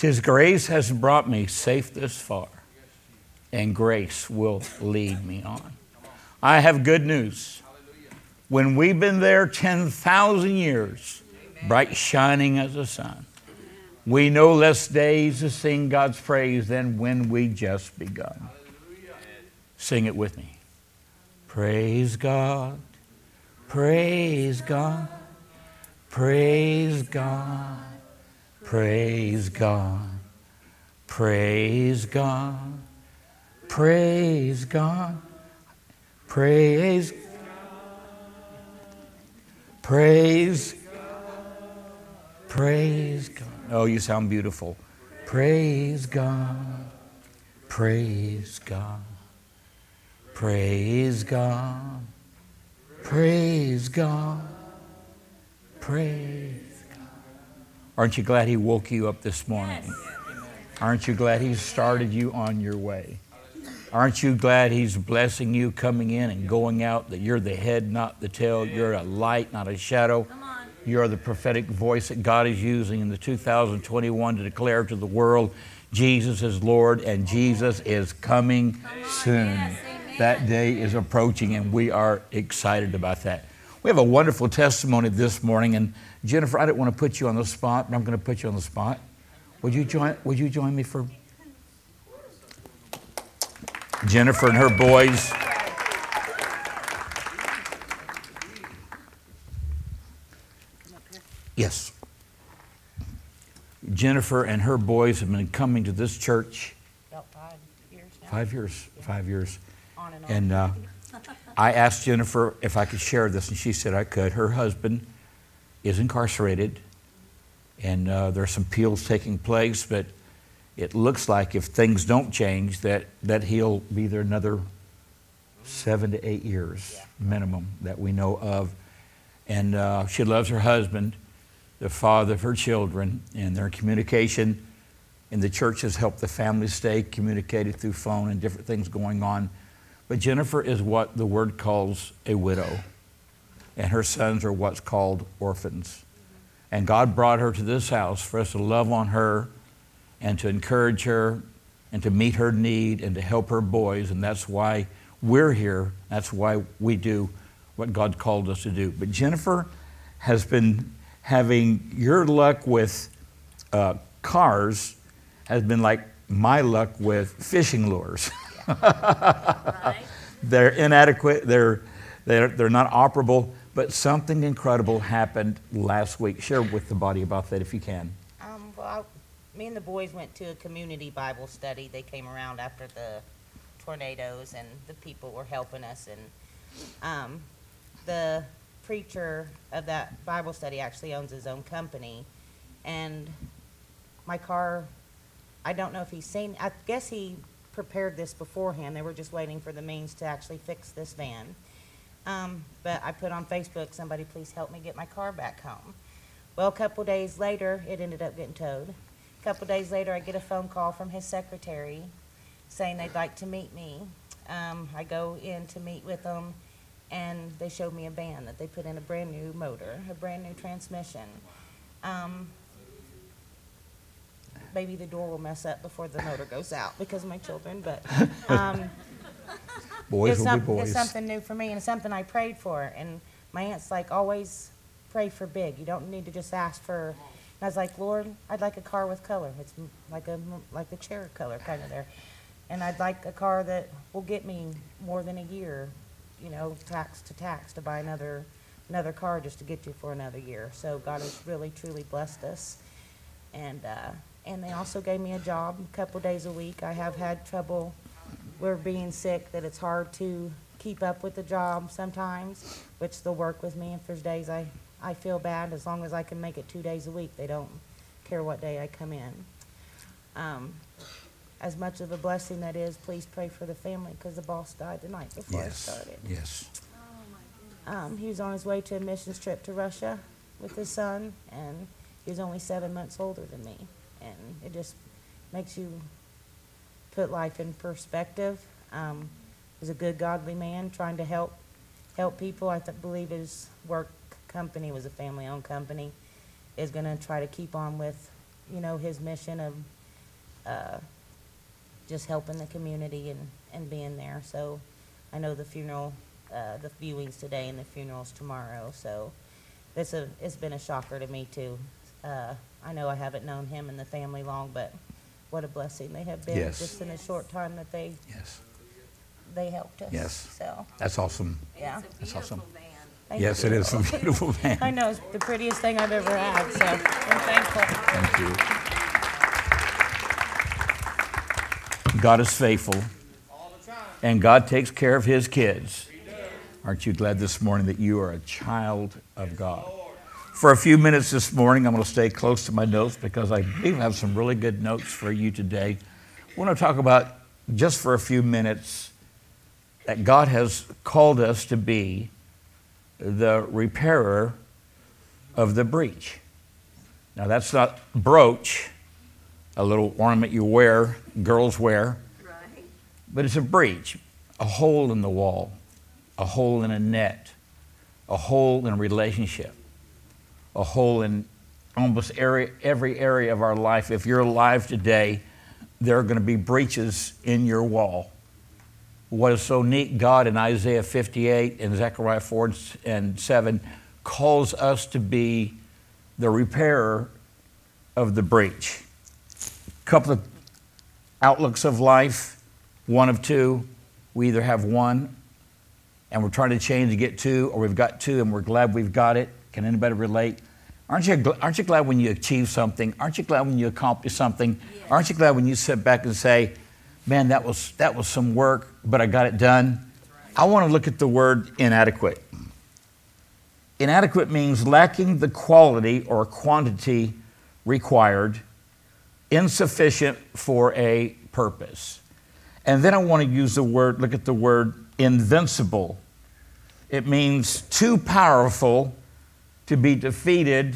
Tis grace has brought me safe this far, and grace will lead me on. I have good news. When we've been there 10,000 years, bright shining as the sun, we know less days to sing God's praise than when we just begun. Sing it with me. Praise God, praise God, praise God, praise God, praise God, praise God, praise, praise, praise God. Oh, you sound beautiful. Praise God, praise God. Praise God. Praise God. Praise. Aren't you glad He woke you up this morning? Aren't you glad He started you on your way? Aren't you glad He's blessing you coming in and going out, that you're the head, not the tail? You're a light, not a shadow. You are the prophetic voice that God is using in the 2021 to declare to the world Jesus is Lord and Jesus is coming soon. That day is approaching, and we are excited about that. We have a wonderful testimony this morning, and Jennifer, I didn't want to put you on the spot, but I'm going to put you on the spot. Would you join? Would you join me for Jennifer and her boys? Yes. Jennifer and her boys have been coming to this church About five years now. five years. Five years. On and on. And uh, I asked Jennifer if I could share this, and she said I could. Her husband is incarcerated, and uh, there are some appeals taking place, but it looks like if things don't change, that, that he'll be there another seven to eight years minimum that we know of. And uh, she loves her husband, the father of her children, and their communication in the church has helped the family stay communicated through phone and different things going on. But Jennifer is what the word calls a widow, and her sons are what's called orphans. And God brought her to this house for us to love on her and to encourage her and to meet her need and to help her boys. And that's why we're here. That's why we do what God called us to do. But Jennifer has been having your luck with uh, cars has been like my luck with fishing lures. They're inadequate, they're, they're, they're not operable, but something incredible happened last week. Share with the body about that if you can. Um, well, I, me and the boys went to a community Bible study. They came around after the tornadoes and the people were helping us and, um, the preacher of that Bible study actually owns his own company. And my car, I don't know if he's seen, I guess he prepared this beforehand. They were just waiting for the means to actually fix this van. Um, but I put on Facebook, somebody please help me get my car back home. Well, a couple days later, it ended up getting towed. A couple days later, I get a phone call from his secretary saying they'd like to meet me. Um, I go in to meet with them, and they showed me a van that they put in a brand new motor, a brand new transmission. Um, maybe the door will mess up before the motor goes out because of my children, but um, Boys it's, will some- be boys. it's something new for me and it's something I prayed for. And my aunt's like, always pray for big. You don't need to just ask for. And I was like, Lord, I'd like a car with color. It's like a like the chair color kind of there, and I'd like a car that will get me more than a year, you know, tax to tax to buy another another car just to get you for another year. So God has really truly blessed us, and uh, and they also gave me a job a couple days a week. I have had trouble we're being sick that it's hard to keep up with the job sometimes, which they'll work with me if there's days I, I feel bad, as long as I can make it two days a week, they don't care what day I come in. Um, as much of a blessing that is, please pray for the family, because the boss died the night before I Yes. started. Yes. Um, he was on his way to a missions trip to Russia with his son, and he was only seven months older than me. And it just makes you put life in perspective. Um, was a good, godly man trying to help help people. I th- believe his work company was a family-owned company. Is going to try to keep on with you know, his mission of uh, just helping the community and, and being there. So I know the funeral, uh, the viewings today and the funerals tomorrow. So it's a it's been a shocker to me too. Uh, I know I haven't known him and the family long, but what a blessing they have been Yes. just in a short time that they Yes. they helped us. Yes. So That's awesome. yeah. That's awesome. Thank Yes, you. it is a beautiful van. I know it's the prettiest thing I've ever had. So I'm thankful. Thank you. God is faithful, and God takes care of his kids. Aren't you glad this morning that you are a child of God? For a few minutes this morning, I'm going to stay close to my notes because I do have some really good notes for you today. I want to talk about, just for a few minutes, that God has called us to be the repairer of the breach. Now, that's not brooch, a little ornament you wear, girls wear, Right. but it's a breach, a hole in the wall, a hole in a net, a hole in a relationship, a hole in almost every, every area of our life. If you're alive today, there are going to be breaches in your wall. What is so neat, God in Isaiah 58 and Zechariah 4 and 7 calls us to be the repairer of the breach. A couple of outlooks of life, one of two. We either have one and we're trying to change to get two, or we've got two and we're glad we've got it. Can anybody relate? Aren't you, aren't you glad when you achieve something? Aren't you glad when you accomplish something? Aren't you glad when you sit back and say, man, that was, that was some work, but I got it done? I want to look at the word inadequate. Inadequate means lacking the quality or quantity required, insufficient for a purpose. And then I want to use the word, look at the word invincible. It means too powerful to be defeated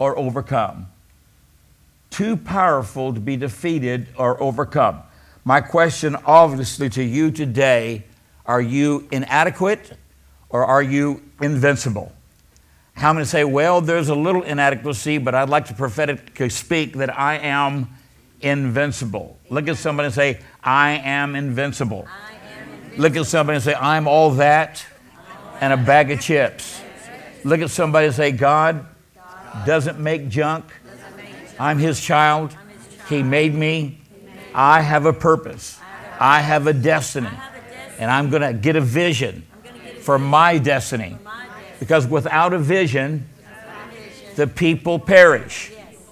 or overcome. Too powerful to be defeated or overcome. My question, obviously, to you today are you inadequate or are you invincible? How many say, well, there's a little inadequacy, but I'd like to prophetically speak that I am invincible? Look at somebody and say, I am invincible. Look at somebody and say, I'm all that and a bag of chips. Look at somebody and say, God doesn't make junk. I'm his child. He made me. I have a purpose. I have a destiny. And I'm going to get a vision for my destiny. Because without a vision, the people perish.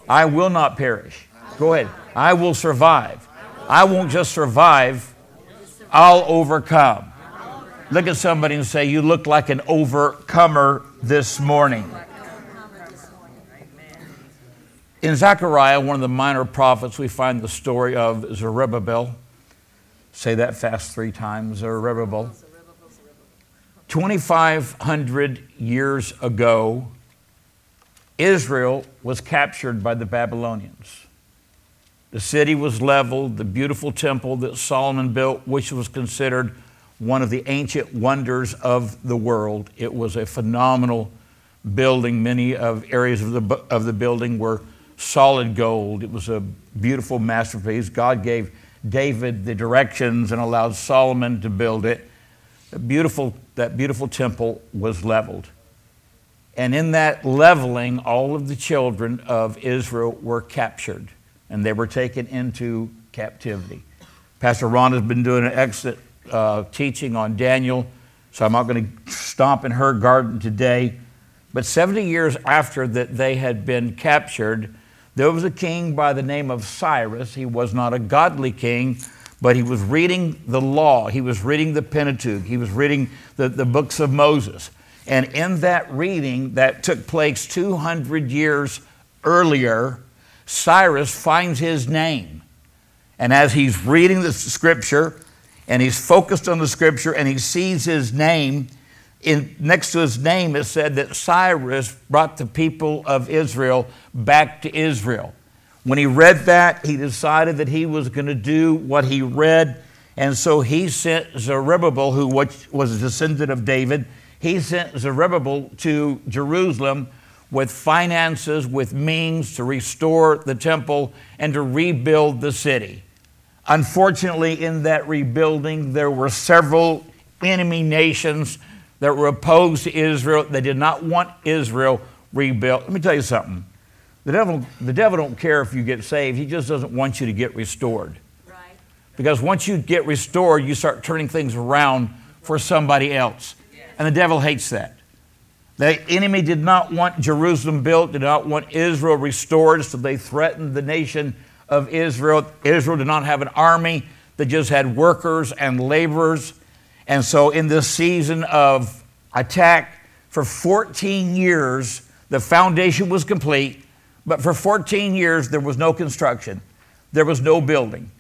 I will not perish. Go ahead. I will survive. I won't just survive, I'll overcome. Look at somebody and say, You look like an overcomer this morning. In Zechariah, one of the minor prophets, we find the story of Zerubbabel. Say that fast three times Zerubbabel. 2,500 years ago, Israel was captured by the Babylonians. The city was leveled, the beautiful temple that Solomon built, which was considered one of the ancient wonders of the world. It was a phenomenal building. Many of areas of the, of the building were solid gold. It was a beautiful masterpiece. God gave David the directions and allowed Solomon to build it. Beautiful, that beautiful temple was leveled. And in that leveling, all of the children of Israel were captured and they were taken into captivity. Pastor Ron has been doing an excellent uh, teaching on Daniel, so I'm not going to stomp in her garden today. But 70 years after that they had been captured, there was a king by the name of Cyrus. He was not a godly king, but he was reading the law. He was reading the Pentateuch. He was reading the, the books of Moses. And in that reading that took place 200 years earlier, Cyrus finds his name. And as he's reading the scripture and he's focused on the scripture and he sees his name, in, next to his name it said that Cyrus brought the people of Israel back to Israel. When he read that, he decided that he was going to do what he read. And so he sent Zerubbabel, who was a descendant of David, he sent Zerubbabel to Jerusalem with finances, with means to restore the temple and to rebuild the city. Unfortunately, in that rebuilding, there were several enemy nations that were opposed to Israel. They did not want Israel rebuilt. Let me tell you something. The devil, the devil don't care if you get saved. He just doesn't want you to get restored. Right. Because once you get restored, you start turning things around for somebody else. And the devil hates that. The enemy did not want Jerusalem built, did not want Israel restored, so they threatened the nation of Israel. Israel did not have an army they just had workers and laborers. And so, in this season of attack, for 14 years, the foundation was complete, but for 14 years, there was no construction, there was no building.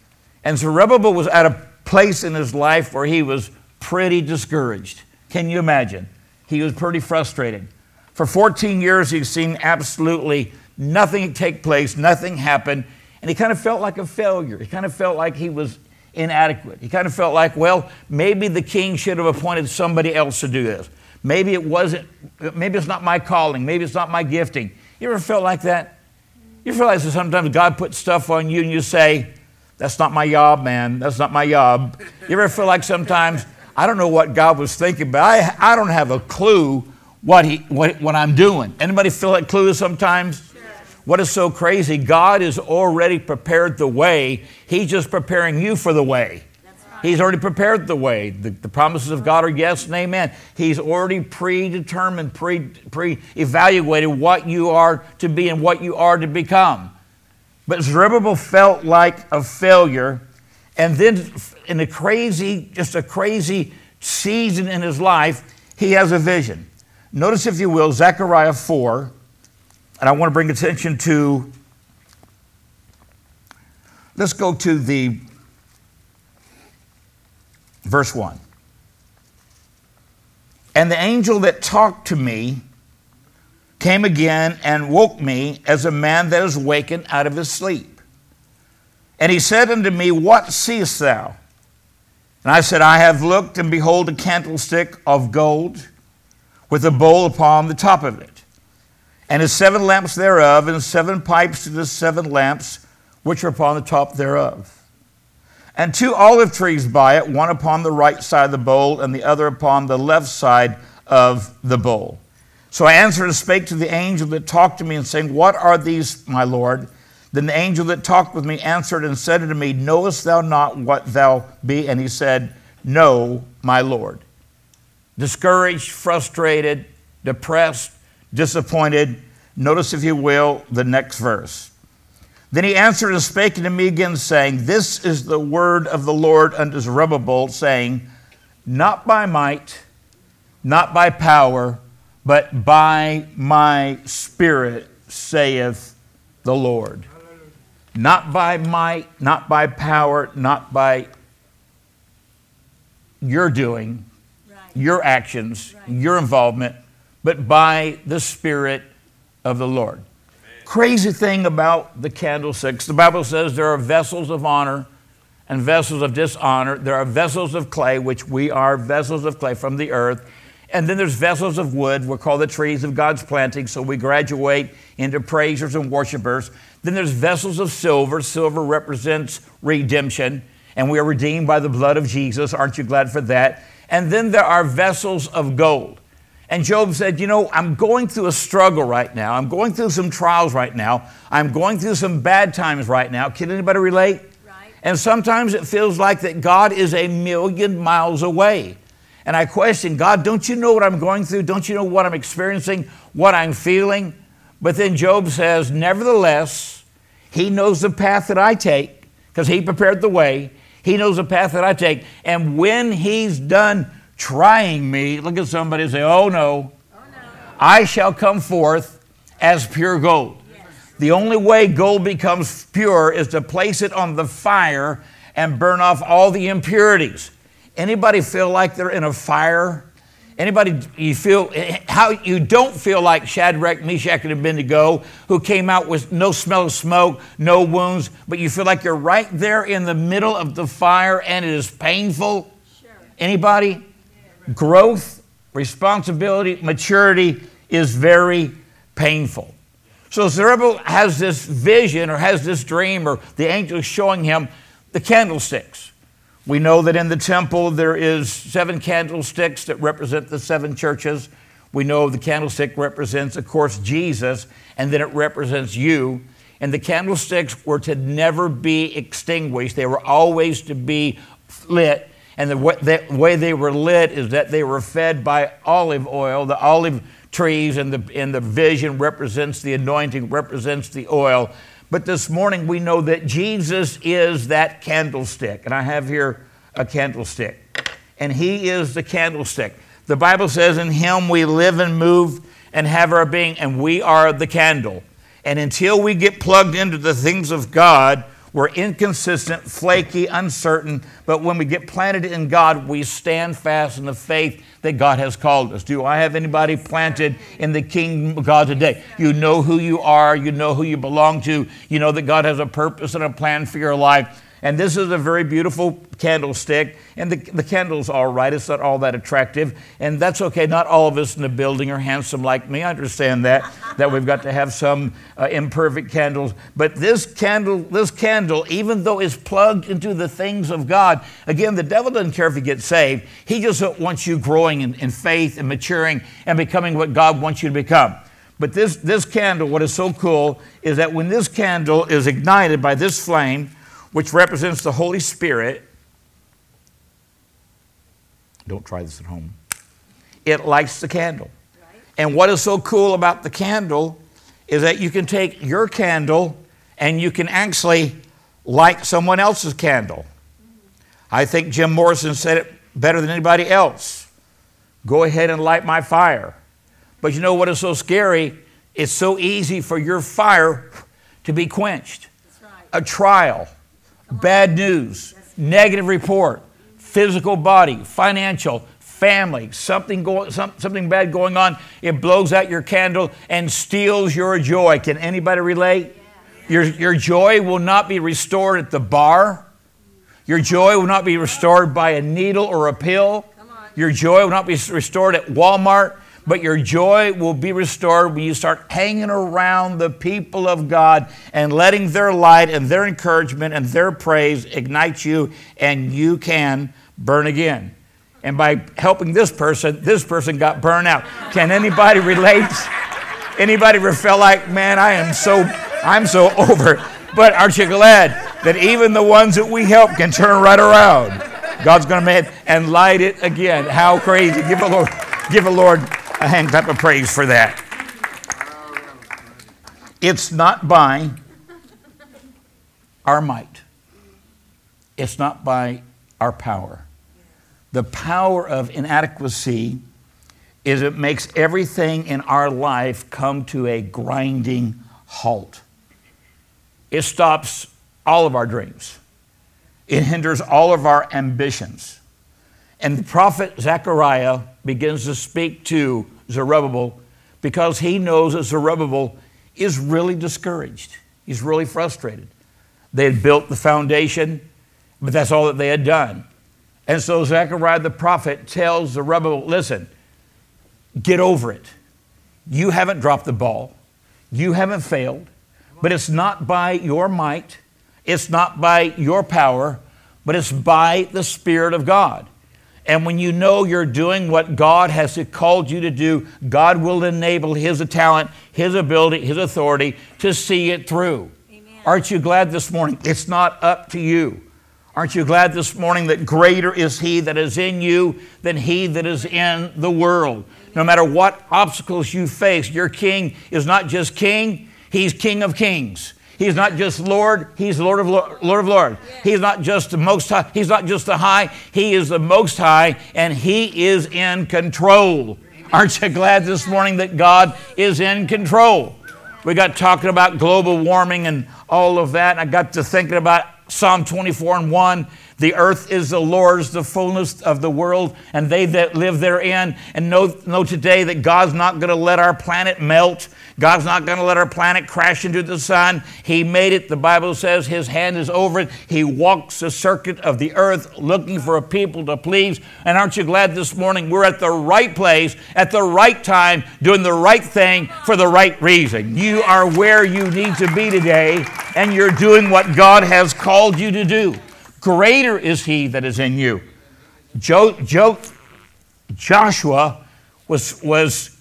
And Zerubbabel was at a place in his life where he was pretty discouraged. Can you imagine? He was pretty frustrated. For 14 years, he'd seen absolutely nothing take place, nothing happen, and he kind of felt like a failure. He kind of felt like he was inadequate. He kind of felt like, well, maybe the king should have appointed somebody else to do this. Maybe it wasn't, maybe it's not my calling, maybe it's not my gifting. You ever felt like that? You realize that sometimes God puts stuff on you and you say, that's not my job, man. That's not my job. You ever feel like sometimes I don't know what God was thinking, but I, I don't have a clue what, he, what, what I'm doing. Anybody feel that clue sometimes? What is so crazy? God has already prepared the way. He's just preparing you for the way. He's already prepared the way. The, the, promises of God are yes and amen. He's already predetermined, pre, pre-evaluated what you are to be and what you are to become. But Zerubbabel felt like a failure and then, in a crazy, just a crazy season in his life, he has a vision. Notice, if you will, Zechariah 4, and I want to bring attention to, let's go to the verse 1. And the angel that talked to me came again and woke me as a man that is wakened out of his sleep. And he said unto me, What seest thou? And I said, I have looked, and behold, a candlestick of gold with a bowl upon the top of it, and his seven lamps thereof, and seven pipes to the seven lamps which are upon the top thereof. And two olive trees by it, one upon the right side of the bowl, and the other upon the left side of the bowl. So I answered and spake to the angel that talked to me, and saying, What are these, my Lord? Then the angel that talked with me answered and said unto me, Knowest thou not what thou be? And he said, No, my Lord. Discouraged, frustrated, depressed, disappointed. Notice, if you will, the next verse. Then he answered and spake unto me again, saying, This is the word of the Lord unto Zerubbabel, saying, Not by might, not by power, but by my spirit, saith the Lord. Not by might, not by power, not by your doing, right. your actions, right. your involvement, but by the Spirit of the Lord. Amen. Crazy thing about the candlesticks the Bible says there are vessels of honor and vessels of dishonor. There are vessels of clay, which we are vessels of clay from the earth. And then there's vessels of wood. We're called the trees of God's planting. So we graduate into praisers and worshipers. Then there's vessels of silver. Silver represents redemption, and we are redeemed by the blood of Jesus. Aren't you glad for that? And then there are vessels of gold. And Job said, You know, I'm going through a struggle right now. I'm going through some trials right now. I'm going through some bad times right now. Can anybody relate? Right. And sometimes it feels like that God is a million miles away. And I question, God, don't you know what I'm going through? Don't you know what I'm experiencing, what I'm feeling? But then Job says, Nevertheless, he knows the path that I take because he prepared the way. He knows the path that I take. And when he's done trying me, look at somebody and say, Oh no, oh, no. I shall come forth as pure gold. Yes. The only way gold becomes pure is to place it on the fire and burn off all the impurities. Anybody feel like they're in a fire Anybody you feel how you don't feel like Shadrach, Meshach, and Abednego, who came out with no smell of smoke, no wounds, but you feel like you're right there in the middle of the fire and it is painful? Sure. Anybody? Growth, responsibility, maturity is very painful. So Zerubbabel has this vision or has this dream, or the angel is showing him the candlesticks. We know that in the temple there is seven candlesticks that represent the seven churches. We know the candlestick represents, of course, Jesus, and then it represents you. And the candlesticks were to never be extinguished, they were always to be lit. And the way, the way they were lit is that they were fed by olive oil. The olive trees and the, and the vision represents the anointing, represents the oil. But this morning we know that Jesus is that candlestick. And I have here a candlestick. And he is the candlestick. The Bible says, In him we live and move and have our being, and we are the candle. And until we get plugged into the things of God, we're inconsistent, flaky, uncertain, but when we get planted in God, we stand fast in the faith that God has called us. Do I have anybody planted in the kingdom of God today? You know who you are, you know who you belong to, you know that God has a purpose and a plan for your life. And this is a very beautiful candlestick. And the, the candle's all right. It's not all that attractive. And that's okay. Not all of us in the building are handsome like me. I understand that, that we've got to have some uh, imperfect candles. But this candle, this candle, even though it's plugged into the things of God, again, the devil doesn't care if you get saved. He just wants you growing in, in faith and maturing and becoming what God wants you to become. But this, this candle, what is so cool is that when this candle is ignited by this flame, which represents the Holy Spirit. Don't try this at home. It lights the candle. And what is so cool about the candle is that you can take your candle and you can actually light someone else's candle. I think Jim Morrison said it better than anybody else. Go ahead and light my fire. But you know what is so scary? It's so easy for your fire to be quenched. Right. A trial, bad news, negative report, physical body, financial, family, something, go, some, something bad going on, it blows out your candle and steals your joy. Can anybody relate? Your, your joy will not be restored at the bar. Your joy will not be restored by a needle or a pill. Your joy will not be restored at Walmart but your joy will be restored when you start hanging around the people of God and letting their light and their encouragement and their praise ignite you, and you can burn again. And by helping this person, this person got burned out. Can anybody relate? Anybody ever felt like, man, I am so, I'm so over. But aren't you glad that even the ones that we help can turn right around? God's going to make and light it again. How crazy! Give a Lord, give a Lord a hand clap of praise for that. It's not by our might, it's not by our power. The power of inadequacy is it makes everything in our life come to a grinding halt. It stops all of our dreams. It hinders all of our ambitions. And the prophet Zechariah begins to speak to Zerubbabel because he knows that Zerubbabel is really discouraged. He's really frustrated. They had built the foundation, but that's all that they had done. And so Zechariah the prophet tells Zerubbabel, listen, get over it. You haven't dropped the ball. You haven't failed. But it's not by your might, it's not by your power, but it's by the Spirit of God. And when you know you're doing what God has called you to do, God will enable His talent, His ability, His authority to see it through. Amen. Aren't you glad this morning? It's not up to you. Aren't you glad this morning that greater is He that is in you than He that is in the world? No matter what obstacles you face, your King is not just King, He's King of Kings. He's not just Lord, He's Lord of Lord, Lord of Lord. He's not just the most high, He's not just the high, He is the most high, and He is in control. Aren't you glad this morning that God is in control? We got talking about global warming and all of that, and I got to thinking about Psalm 24 and 1. The earth is the Lord's, the fullness of the world, and they that live therein. And know, know today that God's not going to let our planet melt. God's not going to let our planet crash into the sun. He made it. The Bible says his hand is over it. He walks the circuit of the earth looking for a people to please. And aren't you glad this morning we're at the right place at the right time doing the right thing for the right reason? You are where you need to be today and you're doing what God has called you to do. Greater is he that is in you. Jo- jo- Joshua was, was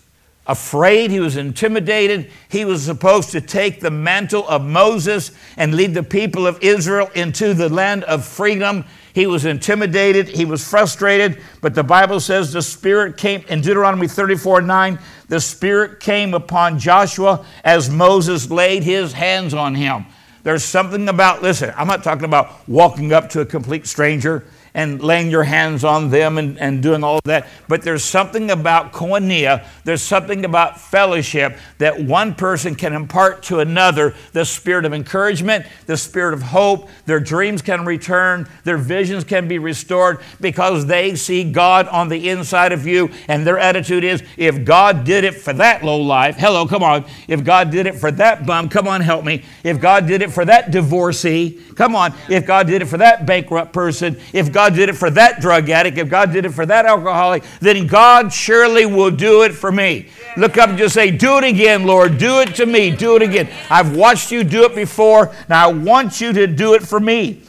afraid, he was intimidated. He was supposed to take the mantle of Moses and lead the people of Israel into the land of freedom. He was intimidated, he was frustrated, but the Bible says the Spirit came in Deuteronomy 34 9, the Spirit came upon Joshua as Moses laid his hands on him. There's something about, listen, I'm not talking about walking up to a complete stranger and laying your hands on them and, and doing all that. But there's something about koinonia, there's something about fellowship that one person can impart to another the spirit of encouragement, the spirit of hope. Their dreams can return, their visions can be restored because they see God on the inside of you. And their attitude is if God did it for that low life, hello, come on. If God did it for that bum, come on, help me. If God did it for that divorcee, come on. If God did it for that bankrupt person, if God God did it for that drug addict, if God did it for that alcoholic, then God surely will do it for me. Look up and just say, Do it again, Lord. Do it to me. Do it again. I've watched you do it before. Now I want you to do it for me.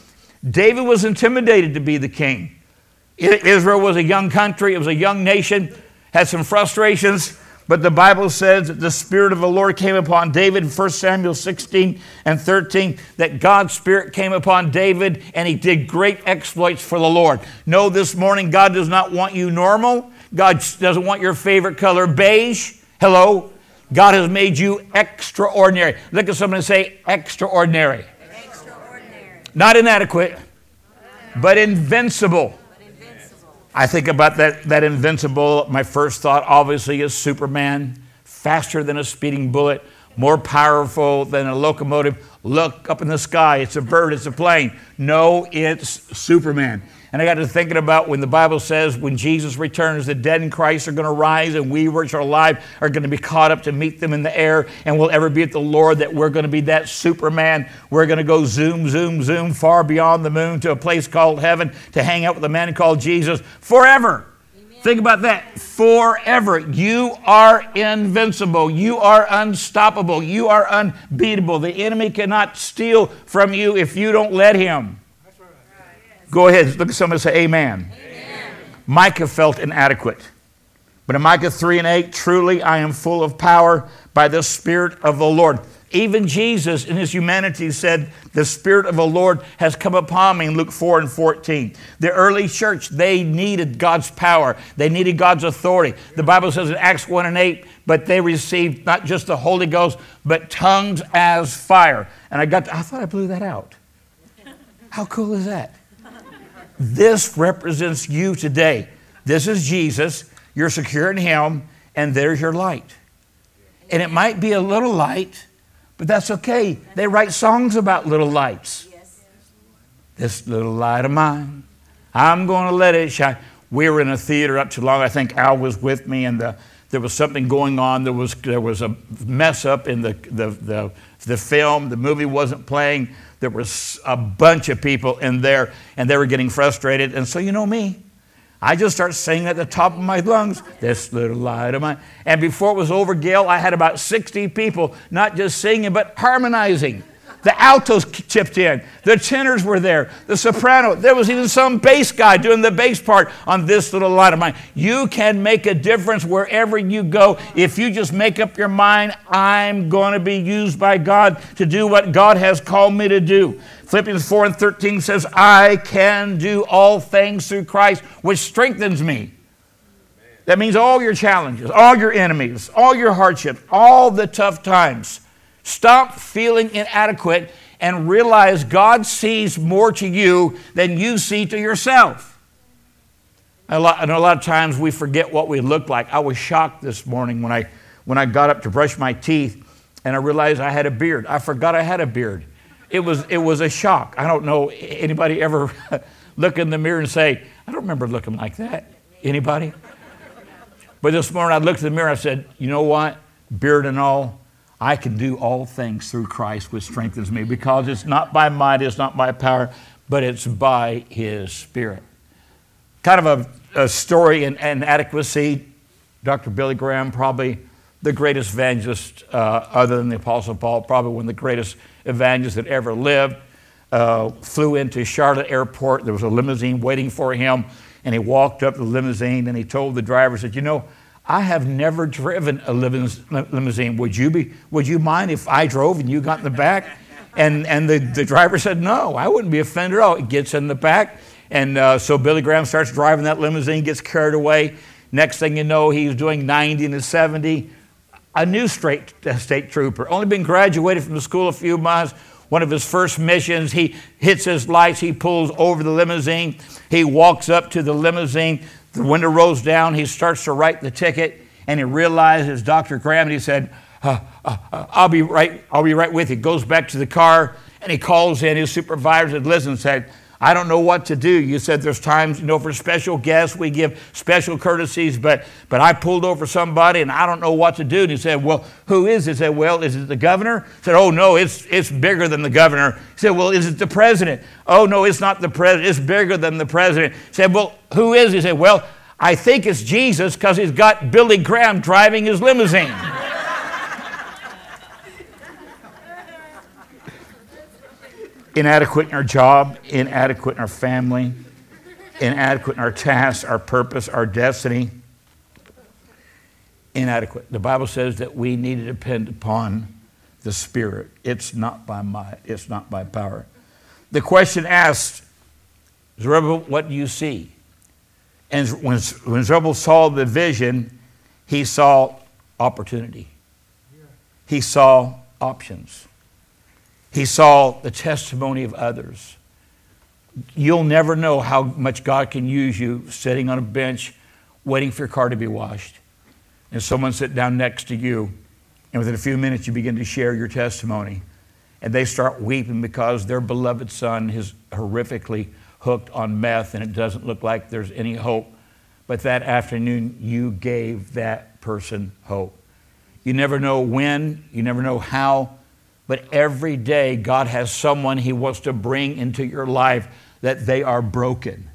David was intimidated to be the king. Israel was a young country, it was a young nation, had some frustrations. But the Bible says that the Spirit of the Lord came upon David in 1 Samuel 16 and 13, that God's Spirit came upon David and he did great exploits for the Lord. No, this morning, God does not want you normal. God doesn't want your favorite color beige. Hello? God has made you extraordinary. Look at someone and say, extraordinary. Extraordinary. Not inadequate, but invincible. I think about that, that invincible. My first thought, obviously, is Superman, faster than a speeding bullet, more powerful than a locomotive. Look up in the sky, it's a bird, it's a plane. No, it's Superman. And I got to thinking about when the Bible says when Jesus returns, the dead in Christ are going to rise, and we which are alive are going to be caught up to meet them in the air, and we'll ever be at the Lord, that we're going to be that Superman. We're going to go zoom, zoom, zoom far beyond the moon to a place called heaven to hang out with a man called Jesus forever. Think about that. Forever. You are invincible. You are unstoppable. You are unbeatable. The enemy cannot steal from you if you don't let him. Go ahead, look at someone and say, Amen. Amen. Micah felt inadequate. But in Micah 3 and 8, truly I am full of power by the Spirit of the Lord. Even Jesus in his humanity said, The Spirit of the Lord has come upon me in Luke 4 and 14. The early church, they needed God's power, they needed God's authority. The Bible says in Acts 1 and 8, but they received not just the Holy Ghost, but tongues as fire. And I got, to, I thought I blew that out. How cool is that? This represents you today. This is Jesus. You're secure in Him, and there's your light. And it might be a little light, but that's okay. They write songs about little lights. This little light of mine, I'm going to let it shine. We were in a theater up too long. I think Al was with me, and the, there was something going on. There was, there was a mess up in the, the, the, the film. The movie wasn't playing. There was a bunch of people in there, and they were getting frustrated. And so, you know me, I just start singing at the top of my lungs, This little light of mine. And before it was over, Gail, I had about 60 people not just singing, but harmonizing. The altos chipped in. The tenors were there. The soprano. There was even some bass guy doing the bass part on this little light of mine. You can make a difference wherever you go if you just make up your mind, I'm going to be used by God to do what God has called me to do. Philippians 4 and 13 says, I can do all things through Christ, which strengthens me. That means all your challenges, all your enemies, all your hardships, all the tough times Stop feeling inadequate and realize God sees more to you than you see to yourself. A lot, and a lot of times we forget what we look like. I was shocked this morning when I, when I got up to brush my teeth and I realized I had a beard. I forgot I had a beard. It was, it was a shock. I don't know anybody ever look in the mirror and say, I don't remember looking like that. Anybody? But this morning I looked in the mirror and I said, you know what? Beard and all, I can do all things through Christ which strengthens me because it's not by might, it's not by power, but it's by His Spirit. Kind of a, a story in inadequacy. Dr. Billy Graham, probably the greatest evangelist uh, other than the Apostle Paul, probably one of the greatest evangelists that ever lived, uh, flew into Charlotte Airport. There was a limousine waiting for him, and he walked up the limousine and he told the driver, said, You know, I have never driven a limousine. Would you, be, would you mind if I drove and you got in the back? And, and the, the driver said, No, I wouldn't be offended at all. He gets in the back. And uh, so Billy Graham starts driving that limousine, gets carried away. Next thing you know, he's doing 90 and 70. A new straight, uh, state trooper, only been graduated from the school a few months. One of his first missions, he hits his lights, he pulls over the limousine. He walks up to the limousine. The window rolls down. He starts to write the ticket, and he realizes Dr. Graham. And he said, uh, uh, uh, "I'll be right. I'll be right with you." Goes back to the car, and he calls in his supervisor and listens. Said, I don't know what to do. You said there's times, you know, for special guests we give special courtesies, but but I pulled over somebody and I don't know what to do. And he said, Well, who is it? He said, Well, is it the governor? Said, Oh no, it's it's bigger than the governor. He said, Well, is it the president? Oh no, it's not the president, it's bigger than the president. He said, Well, who is he? He said, Well, I think it's Jesus because he's got Billy Graham driving his limousine. inadequate in our job, inadequate in our family, inadequate in our tasks, our purpose, our destiny. Inadequate. The Bible says that we need to depend upon the Spirit. It's not by might, it's not by power. The question asked, Zerubbabel, what do you see? And when, when Zerubbabel saw the vision, he saw opportunity. He saw options. He saw the testimony of others. You'll never know how much God can use you sitting on a bench waiting for your car to be washed. And someone sit down next to you, and within a few minutes, you begin to share your testimony. And they start weeping because their beloved son is horrifically hooked on meth, and it doesn't look like there's any hope. But that afternoon, you gave that person hope. You never know when, you never know how, but every day, God has someone He wants to bring into your life that they are broken,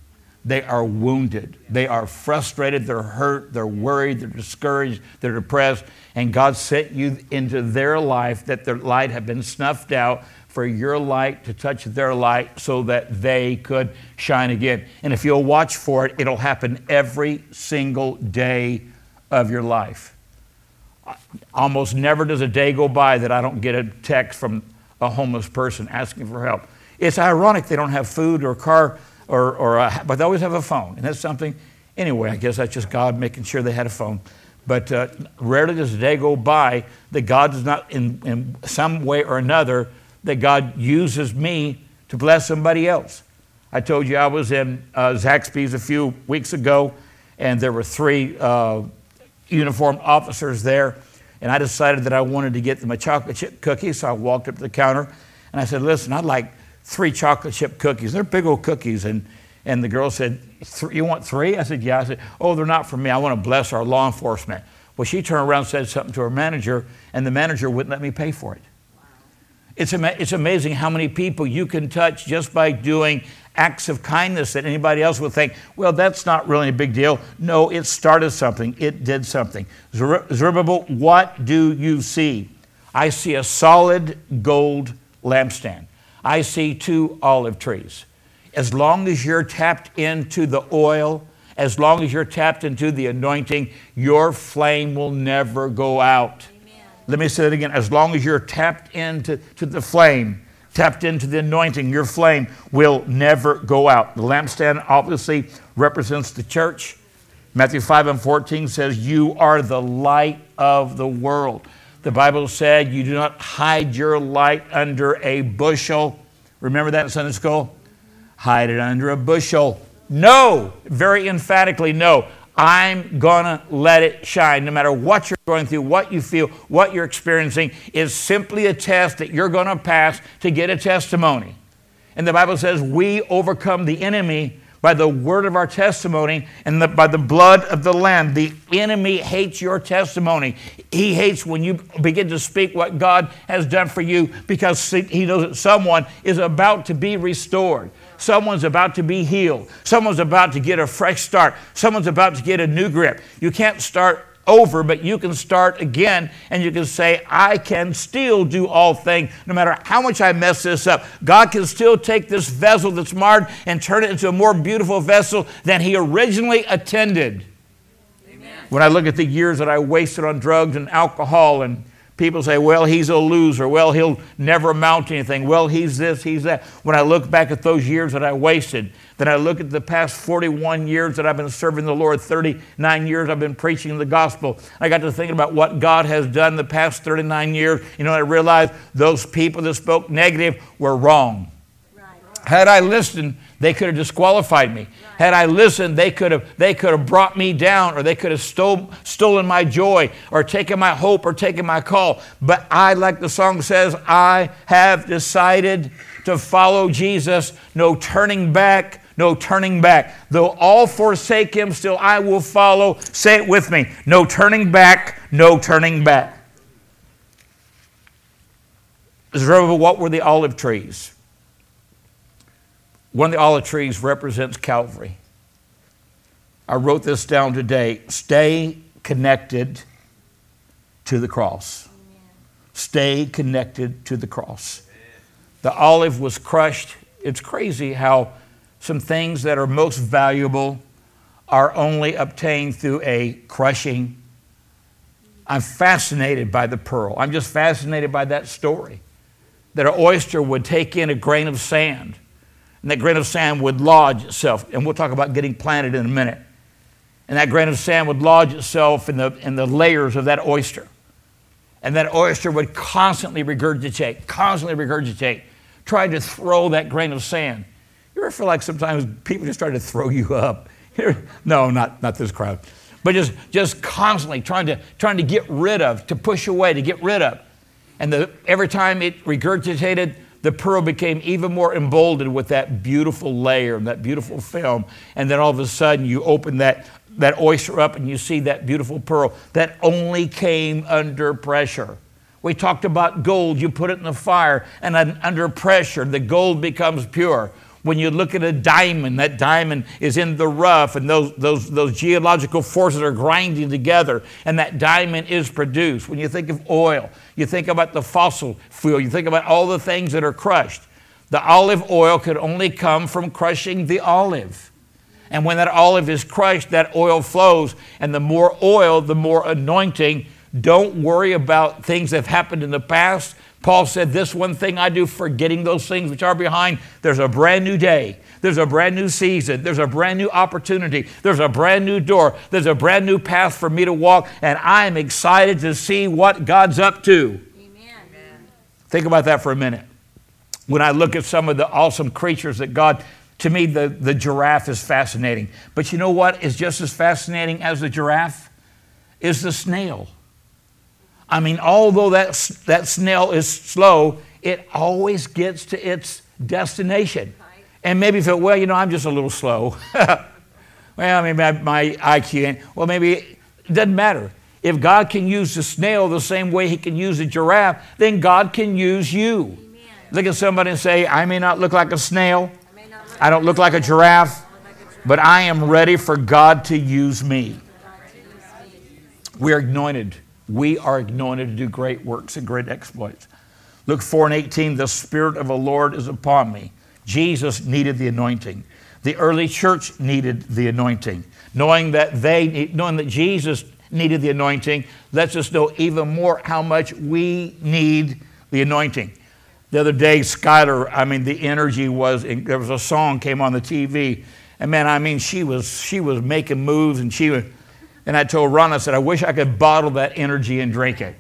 they are wounded, they are frustrated, they're hurt, they're worried, they're discouraged, they're depressed. And God sent you into their life that their light had been snuffed out for your light to touch their light so that they could shine again. And if you'll watch for it, it'll happen every single day of your life almost never does a day go by that I don't get a text from a homeless person asking for help. It's ironic they don't have food or a car, or, or a, but they always have a phone. And that's something, anyway, I guess that's just God making sure they had a phone. But uh, rarely does a day go by that God does not, in, in some way or another, that God uses me to bless somebody else. I told you I was in uh, Zaxby's a few weeks ago, and there were three uh, uniformed officers there, and I decided that I wanted to get them a chocolate chip cookie. So I walked up to the counter and I said, Listen, I'd like three chocolate chip cookies. They're big old cookies. And, and the girl said, You want three? I said, Yeah. I said, Oh, they're not for me. I want to bless our law enforcement. Well, she turned around and said something to her manager, and the manager wouldn't let me pay for it. It's, ama- it's amazing how many people you can touch just by doing acts of kindness that anybody else would think, well, that's not really a big deal. No, it started something, it did something. Zerubbabel, what do you see? I see a solid gold lampstand. I see two olive trees. As long as you're tapped into the oil, as long as you're tapped into the anointing, your flame will never go out. Let me say it again. As long as you're tapped into to the flame, tapped into the anointing, your flame will never go out. The lampstand obviously represents the church. Matthew 5 and 14 says, You are the light of the world. The Bible said, You do not hide your light under a bushel. Remember that in Sunday school? Hide it under a bushel. No, very emphatically, no. I'm to let it shine. No matter what you're going through, what you feel, what you're experiencing, is simply a test that you're to pass to get a testimony. And the Bible says we overcome the enemy by the word of our testimony and the, by the blood of the Lamb. The enemy hates your testimony. He hates when you begin to speak what God has done for you because he knows that someone is about to be restored. Someone's about to be healed. Someone's about to get a fresh start. Someone's about to get a new grip. You can't start over, but you can start again and you can say, I can still do all things, no matter how much I mess this up. God can still take this vessel that's marred and turn it into a more beautiful vessel than He originally intended. Amen. When I look at the years that I wasted on drugs and alcohol and People say, well, he's a loser. Well, he'll never amount to anything. Well, he's this, he's that. When I look back at those years that I wasted, then I look at the past 41 years that I've been serving the Lord, 39 years I've been preaching the gospel. I got to thinking about what God has done the past 39 years. You know, I realized those people that spoke negative were wrong. Right. Had I listened, they could have disqualified me. Had I listened, they could have, they could have brought me down or they could have stole, stolen my joy or taken my hope or taken my call. But I, like the song says, I have decided to follow Jesus. No turning back, no turning back. Though all forsake him, still I will follow. Say it with me. No turning back, no turning back. Zerubbabel, what were the olive trees? One of the olive trees represents Calvary. I wrote this down today. Stay connected to the cross. Stay connected to the cross. The olive was crushed. It's crazy how some things that are most valuable are only obtained through a crushing. I'm fascinated by the pearl. I'm just fascinated by that story. That an oyster would take in a grain of sand and that grain of sand would lodge itself. And we'll talk about getting planted in a minute. And that grain of sand would lodge itself in the, in the layers of that oyster. And that oyster would constantly regurgitate, constantly regurgitate, trying to throw that grain of sand. You ever feel like sometimes people just try to throw you up? no, not, not this crowd. But just, just constantly trying to, trying to get rid of, to push away, to get rid of. And the, every time it regurgitated, the pearl became even more emboldened with that beautiful layer, and that beautiful film. And then all of a sudden, you open that, that oyster up and you see that beautiful pearl that only came under pressure. We talked about gold. You put it in the fire, and under pressure, the gold becomes pure. When you look at a diamond, that diamond is in the rough, and those, those, those geological forces are grinding together, and that diamond is produced. When you think of oil, you think about the fossil fuel, you think about all the things that are crushed. The olive oil could only come from crushing the olive. And when that olive is crushed, that oil flows, and the more oil, the more anointing. Don't worry about things that have happened in the past. Paul said, This one thing I do, forgetting those things which are behind. There's a brand new day. There's a brand new season. There's a brand new opportunity. There's a brand new door. There's a brand new path for me to walk. And I'm excited to see what God's up to. Amen. Think about that for a minute. When I look at some of the awesome creatures that God, to me, the, the giraffe is fascinating. But you know what is just as fascinating as the giraffe? Is the snail. I mean, although that, that snail is slow, it always gets to its destination. And maybe you feel, well, you know, I'm just a little slow. well, I mean, my, my IQ, well, maybe it doesn't matter. If God can use the snail the same way He can use a giraffe, then God can use you. Amen. Look at somebody and say, I may not look like a snail, I, I don't look like a giraffe, but I am ready for God to use me. We are anointed we are anointed to do great works and great exploits. Luke 4 and 18, the Spirit of the Lord is upon me. Jesus needed the anointing. The early church needed the anointing. Knowing that they, knowing that Jesus needed the anointing, lets us know even more how much we need the anointing. The other day, Skylar, I mean, the energy was, there was a song came on the TV, and man, I mean, she was, she was making moves and she was, and I told Ron, I said, I wish I could bottle that energy and drink it.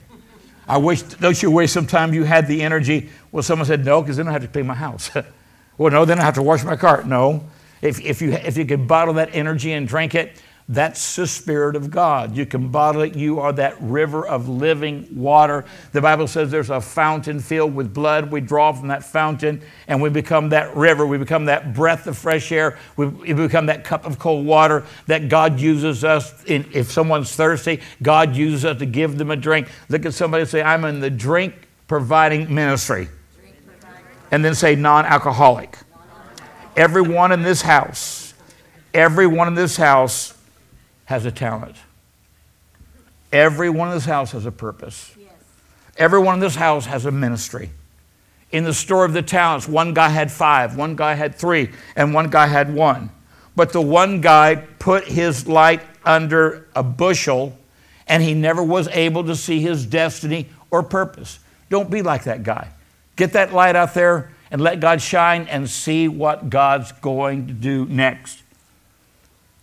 I wish, don't you wish sometimes you had the energy? Well, someone said, no, because then I have to pay my house. well, no, then I have to wash my car. No. If, if, you, if you could bottle that energy and drink it, That's the Spirit of God. You can bottle it. You are that river of living water. The Bible says there's a fountain filled with blood. We draw from that fountain and we become that river. We become that breath of fresh air. We, become that cup of cold water that God uses us. In, if someone's thirsty, God uses us to give them a drink. Look at somebody and say, I'm in the drink providing ministry. And then say non alcoholic. Everyone in this house, everyone in this house has a talent. Everyone in this house has a purpose. Yes. Everyone in this house has a ministry. In the story of the talents, one guy had five, one guy had three, and one guy had one. But the one guy put his light under a bushel and he never was able to see his destiny or purpose. Don't be like that guy. Get that light out there and let God shine and see what God's going to do next.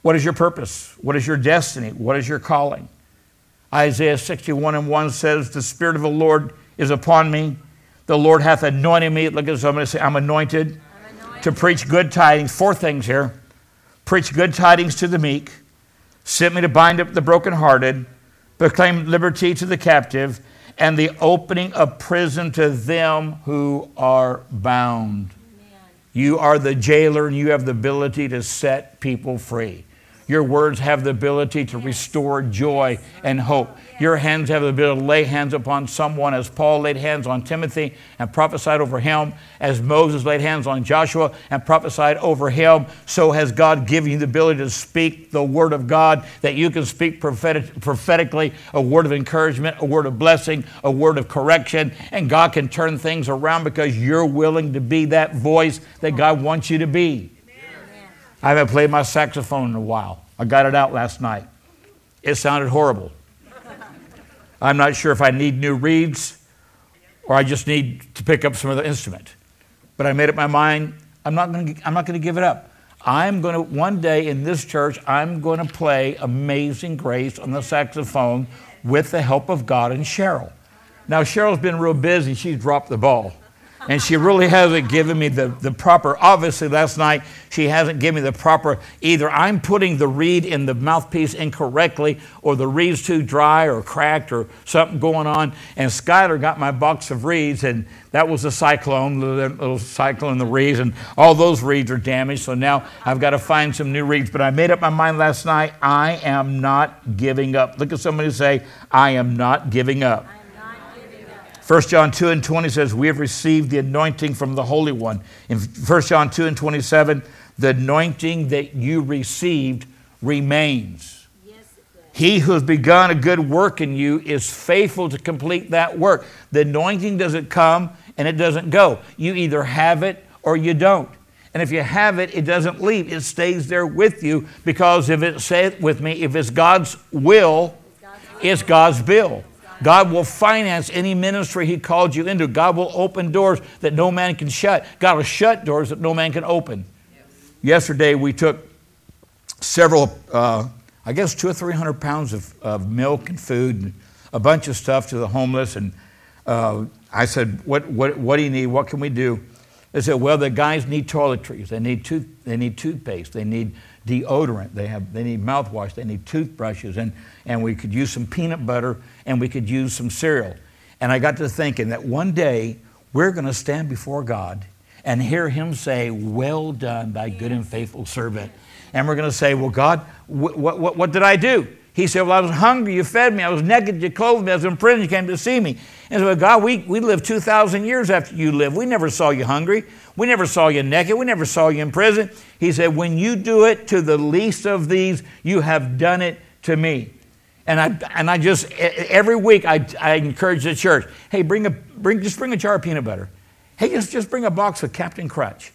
What is your purpose? What is your destiny? What is your calling? Isaiah 61 and 1 says, The Spirit of the Lord is upon me. The Lord hath anointed me. Look at somebody say, I'm anointed, I'm anointed to preach good tidings. Four things here preach good tidings to the meek, sent me to bind up the brokenhearted, proclaim liberty to the captive, and the opening of prison to them who are bound. Amen. You are the jailer and you have the ability to set people free. Your words have the ability to restore joy and hope. Your hands have the ability to lay hands upon someone as Paul laid hands on Timothy and prophesied over him, as Moses laid hands on Joshua and prophesied over him. So has God given you the ability to speak the word of God, that you can speak prophetic, prophetically a word of encouragement, a word of blessing, a word of correction, and God can turn things around because you're willing to be that voice that God wants you to be. I haven't played my saxophone in a while. I got it out last night. It sounded horrible. I'm not sure if I need new reeds or I just need to pick up some other instrument. But I made up my mind I'm not going to, give it up. I'm going to, one day in this church, I'm going to play Amazing Grace on the saxophone with the help of God and Cheryl. Now, Cheryl's been real busy. She's dropped the ball and she really hasn't given me the, the proper, obviously last night, she hasn't given me the proper, either I'm putting the reed in the mouthpiece incorrectly, or the reed's too dry or cracked or something going on. And Skylar got my box of reeds, and that was a cyclone, the little cyclone, the reeds, and all those reeds are damaged. So now I've got to find some new reeds. But I made up my mind last night, I am not giving up. Look at somebody say, I am not giving up. 1 John 2 and 20 says, We have received the anointing from the Holy One. In 1 John 2 and 27, the anointing that you received remains. Yes, he who has begun a good work in you is faithful to complete that work. The anointing doesn't come and it doesn't go. You either have it or you don't. And if you have it, it doesn't leave. It stays there with you because if it, say it with me, if it's God's will, it's God's, will. It's God's bill. God will finance any ministry He called you into. God will open doors that no man can shut. God will shut doors that no man can open. Yes. Yesterday, we took several, uh, I guess, two or three hundred pounds of, of milk and food and a bunch of stuff to the homeless. And uh, I said, what, what, what do you need? What can we do? They said, well, the guys need toiletries. They need, tooth, they need toothpaste. They need deodorant. They, have, they need mouthwash. They need toothbrushes. And, and we could use some peanut butter and we could use some cereal. And I got to thinking that one day we're going to stand before God and hear Him say, Well done, thy good and faithful servant. And we're going to say, Well, God, what, what, what did I do? He said, Well, I was hungry, you fed me. I was naked, you clothed me. I was in prison, you came to see me. And so, God, we, we lived 2,000 years after you lived. We never saw you hungry. We never saw you naked. We never saw you in prison. He said, When you do it to the least of these, you have done it to me. And I, and I just, every week, I, I encourage the church hey, bring a, bring, just bring a jar of peanut butter. Hey, just, just bring a box of Captain Crunch.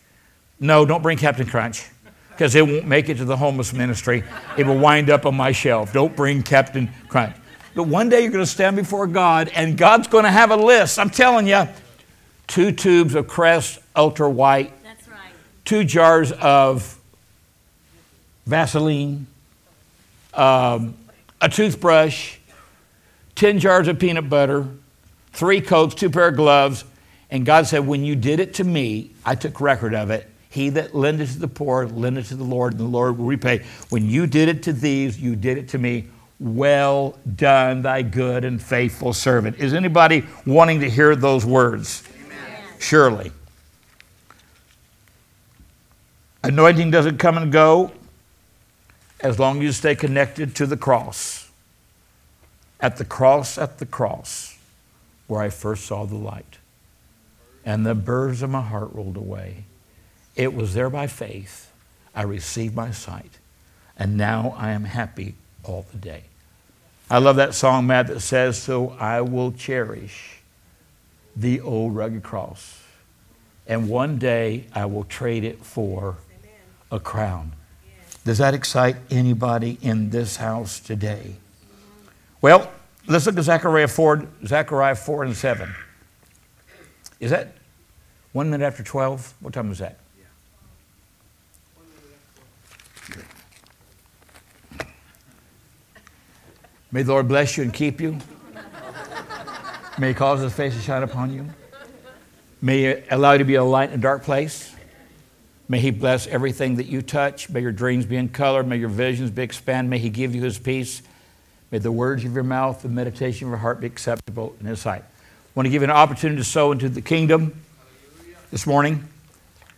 No, don't bring Captain Crunch because it won't make it to the homeless ministry. It will wind up on my shelf. Don't bring Captain Crunch. But one day you're going to stand before God and God's going to have a list. I'm telling you, two tubes of Crest Ultra White. That's right. Two jars of Vaseline. Um, a toothbrush, 10 jars of peanut butter, three coats, two pair of gloves. And God said, When you did it to me, I took record of it. He that lendeth to the poor, lendeth to the Lord, and the Lord will repay. When you did it to these, you did it to me. Well done, thy good and faithful servant. Is anybody wanting to hear those words? Amen. Surely. Anointing doesn't come and go as long as you stay connected to the cross. At the cross, at the cross, where I first saw the light. And the burdens of my heart rolled away. It was there by faith. I received my sight. And now I am happy all the day. I love that song, Matt, that says, So I will cherish the old rugged cross. And one day I will trade it for a crown. Does that excite anybody in this house today? Well, let's look at Zechariah 4, Zechariah 4 and 7. Is that one minute after 12? What time was that? May the Lord bless you and keep you. May He cause His face to shine upon you. May He allow you to be a light in a dark place. May He bless everything that you touch. May your dreams be in color. May your visions be expanded. May He give you His peace. May the words of your mouth, the meditation of your heart be acceptable in His sight. I want to give you an opportunity to sow into the kingdom this morning.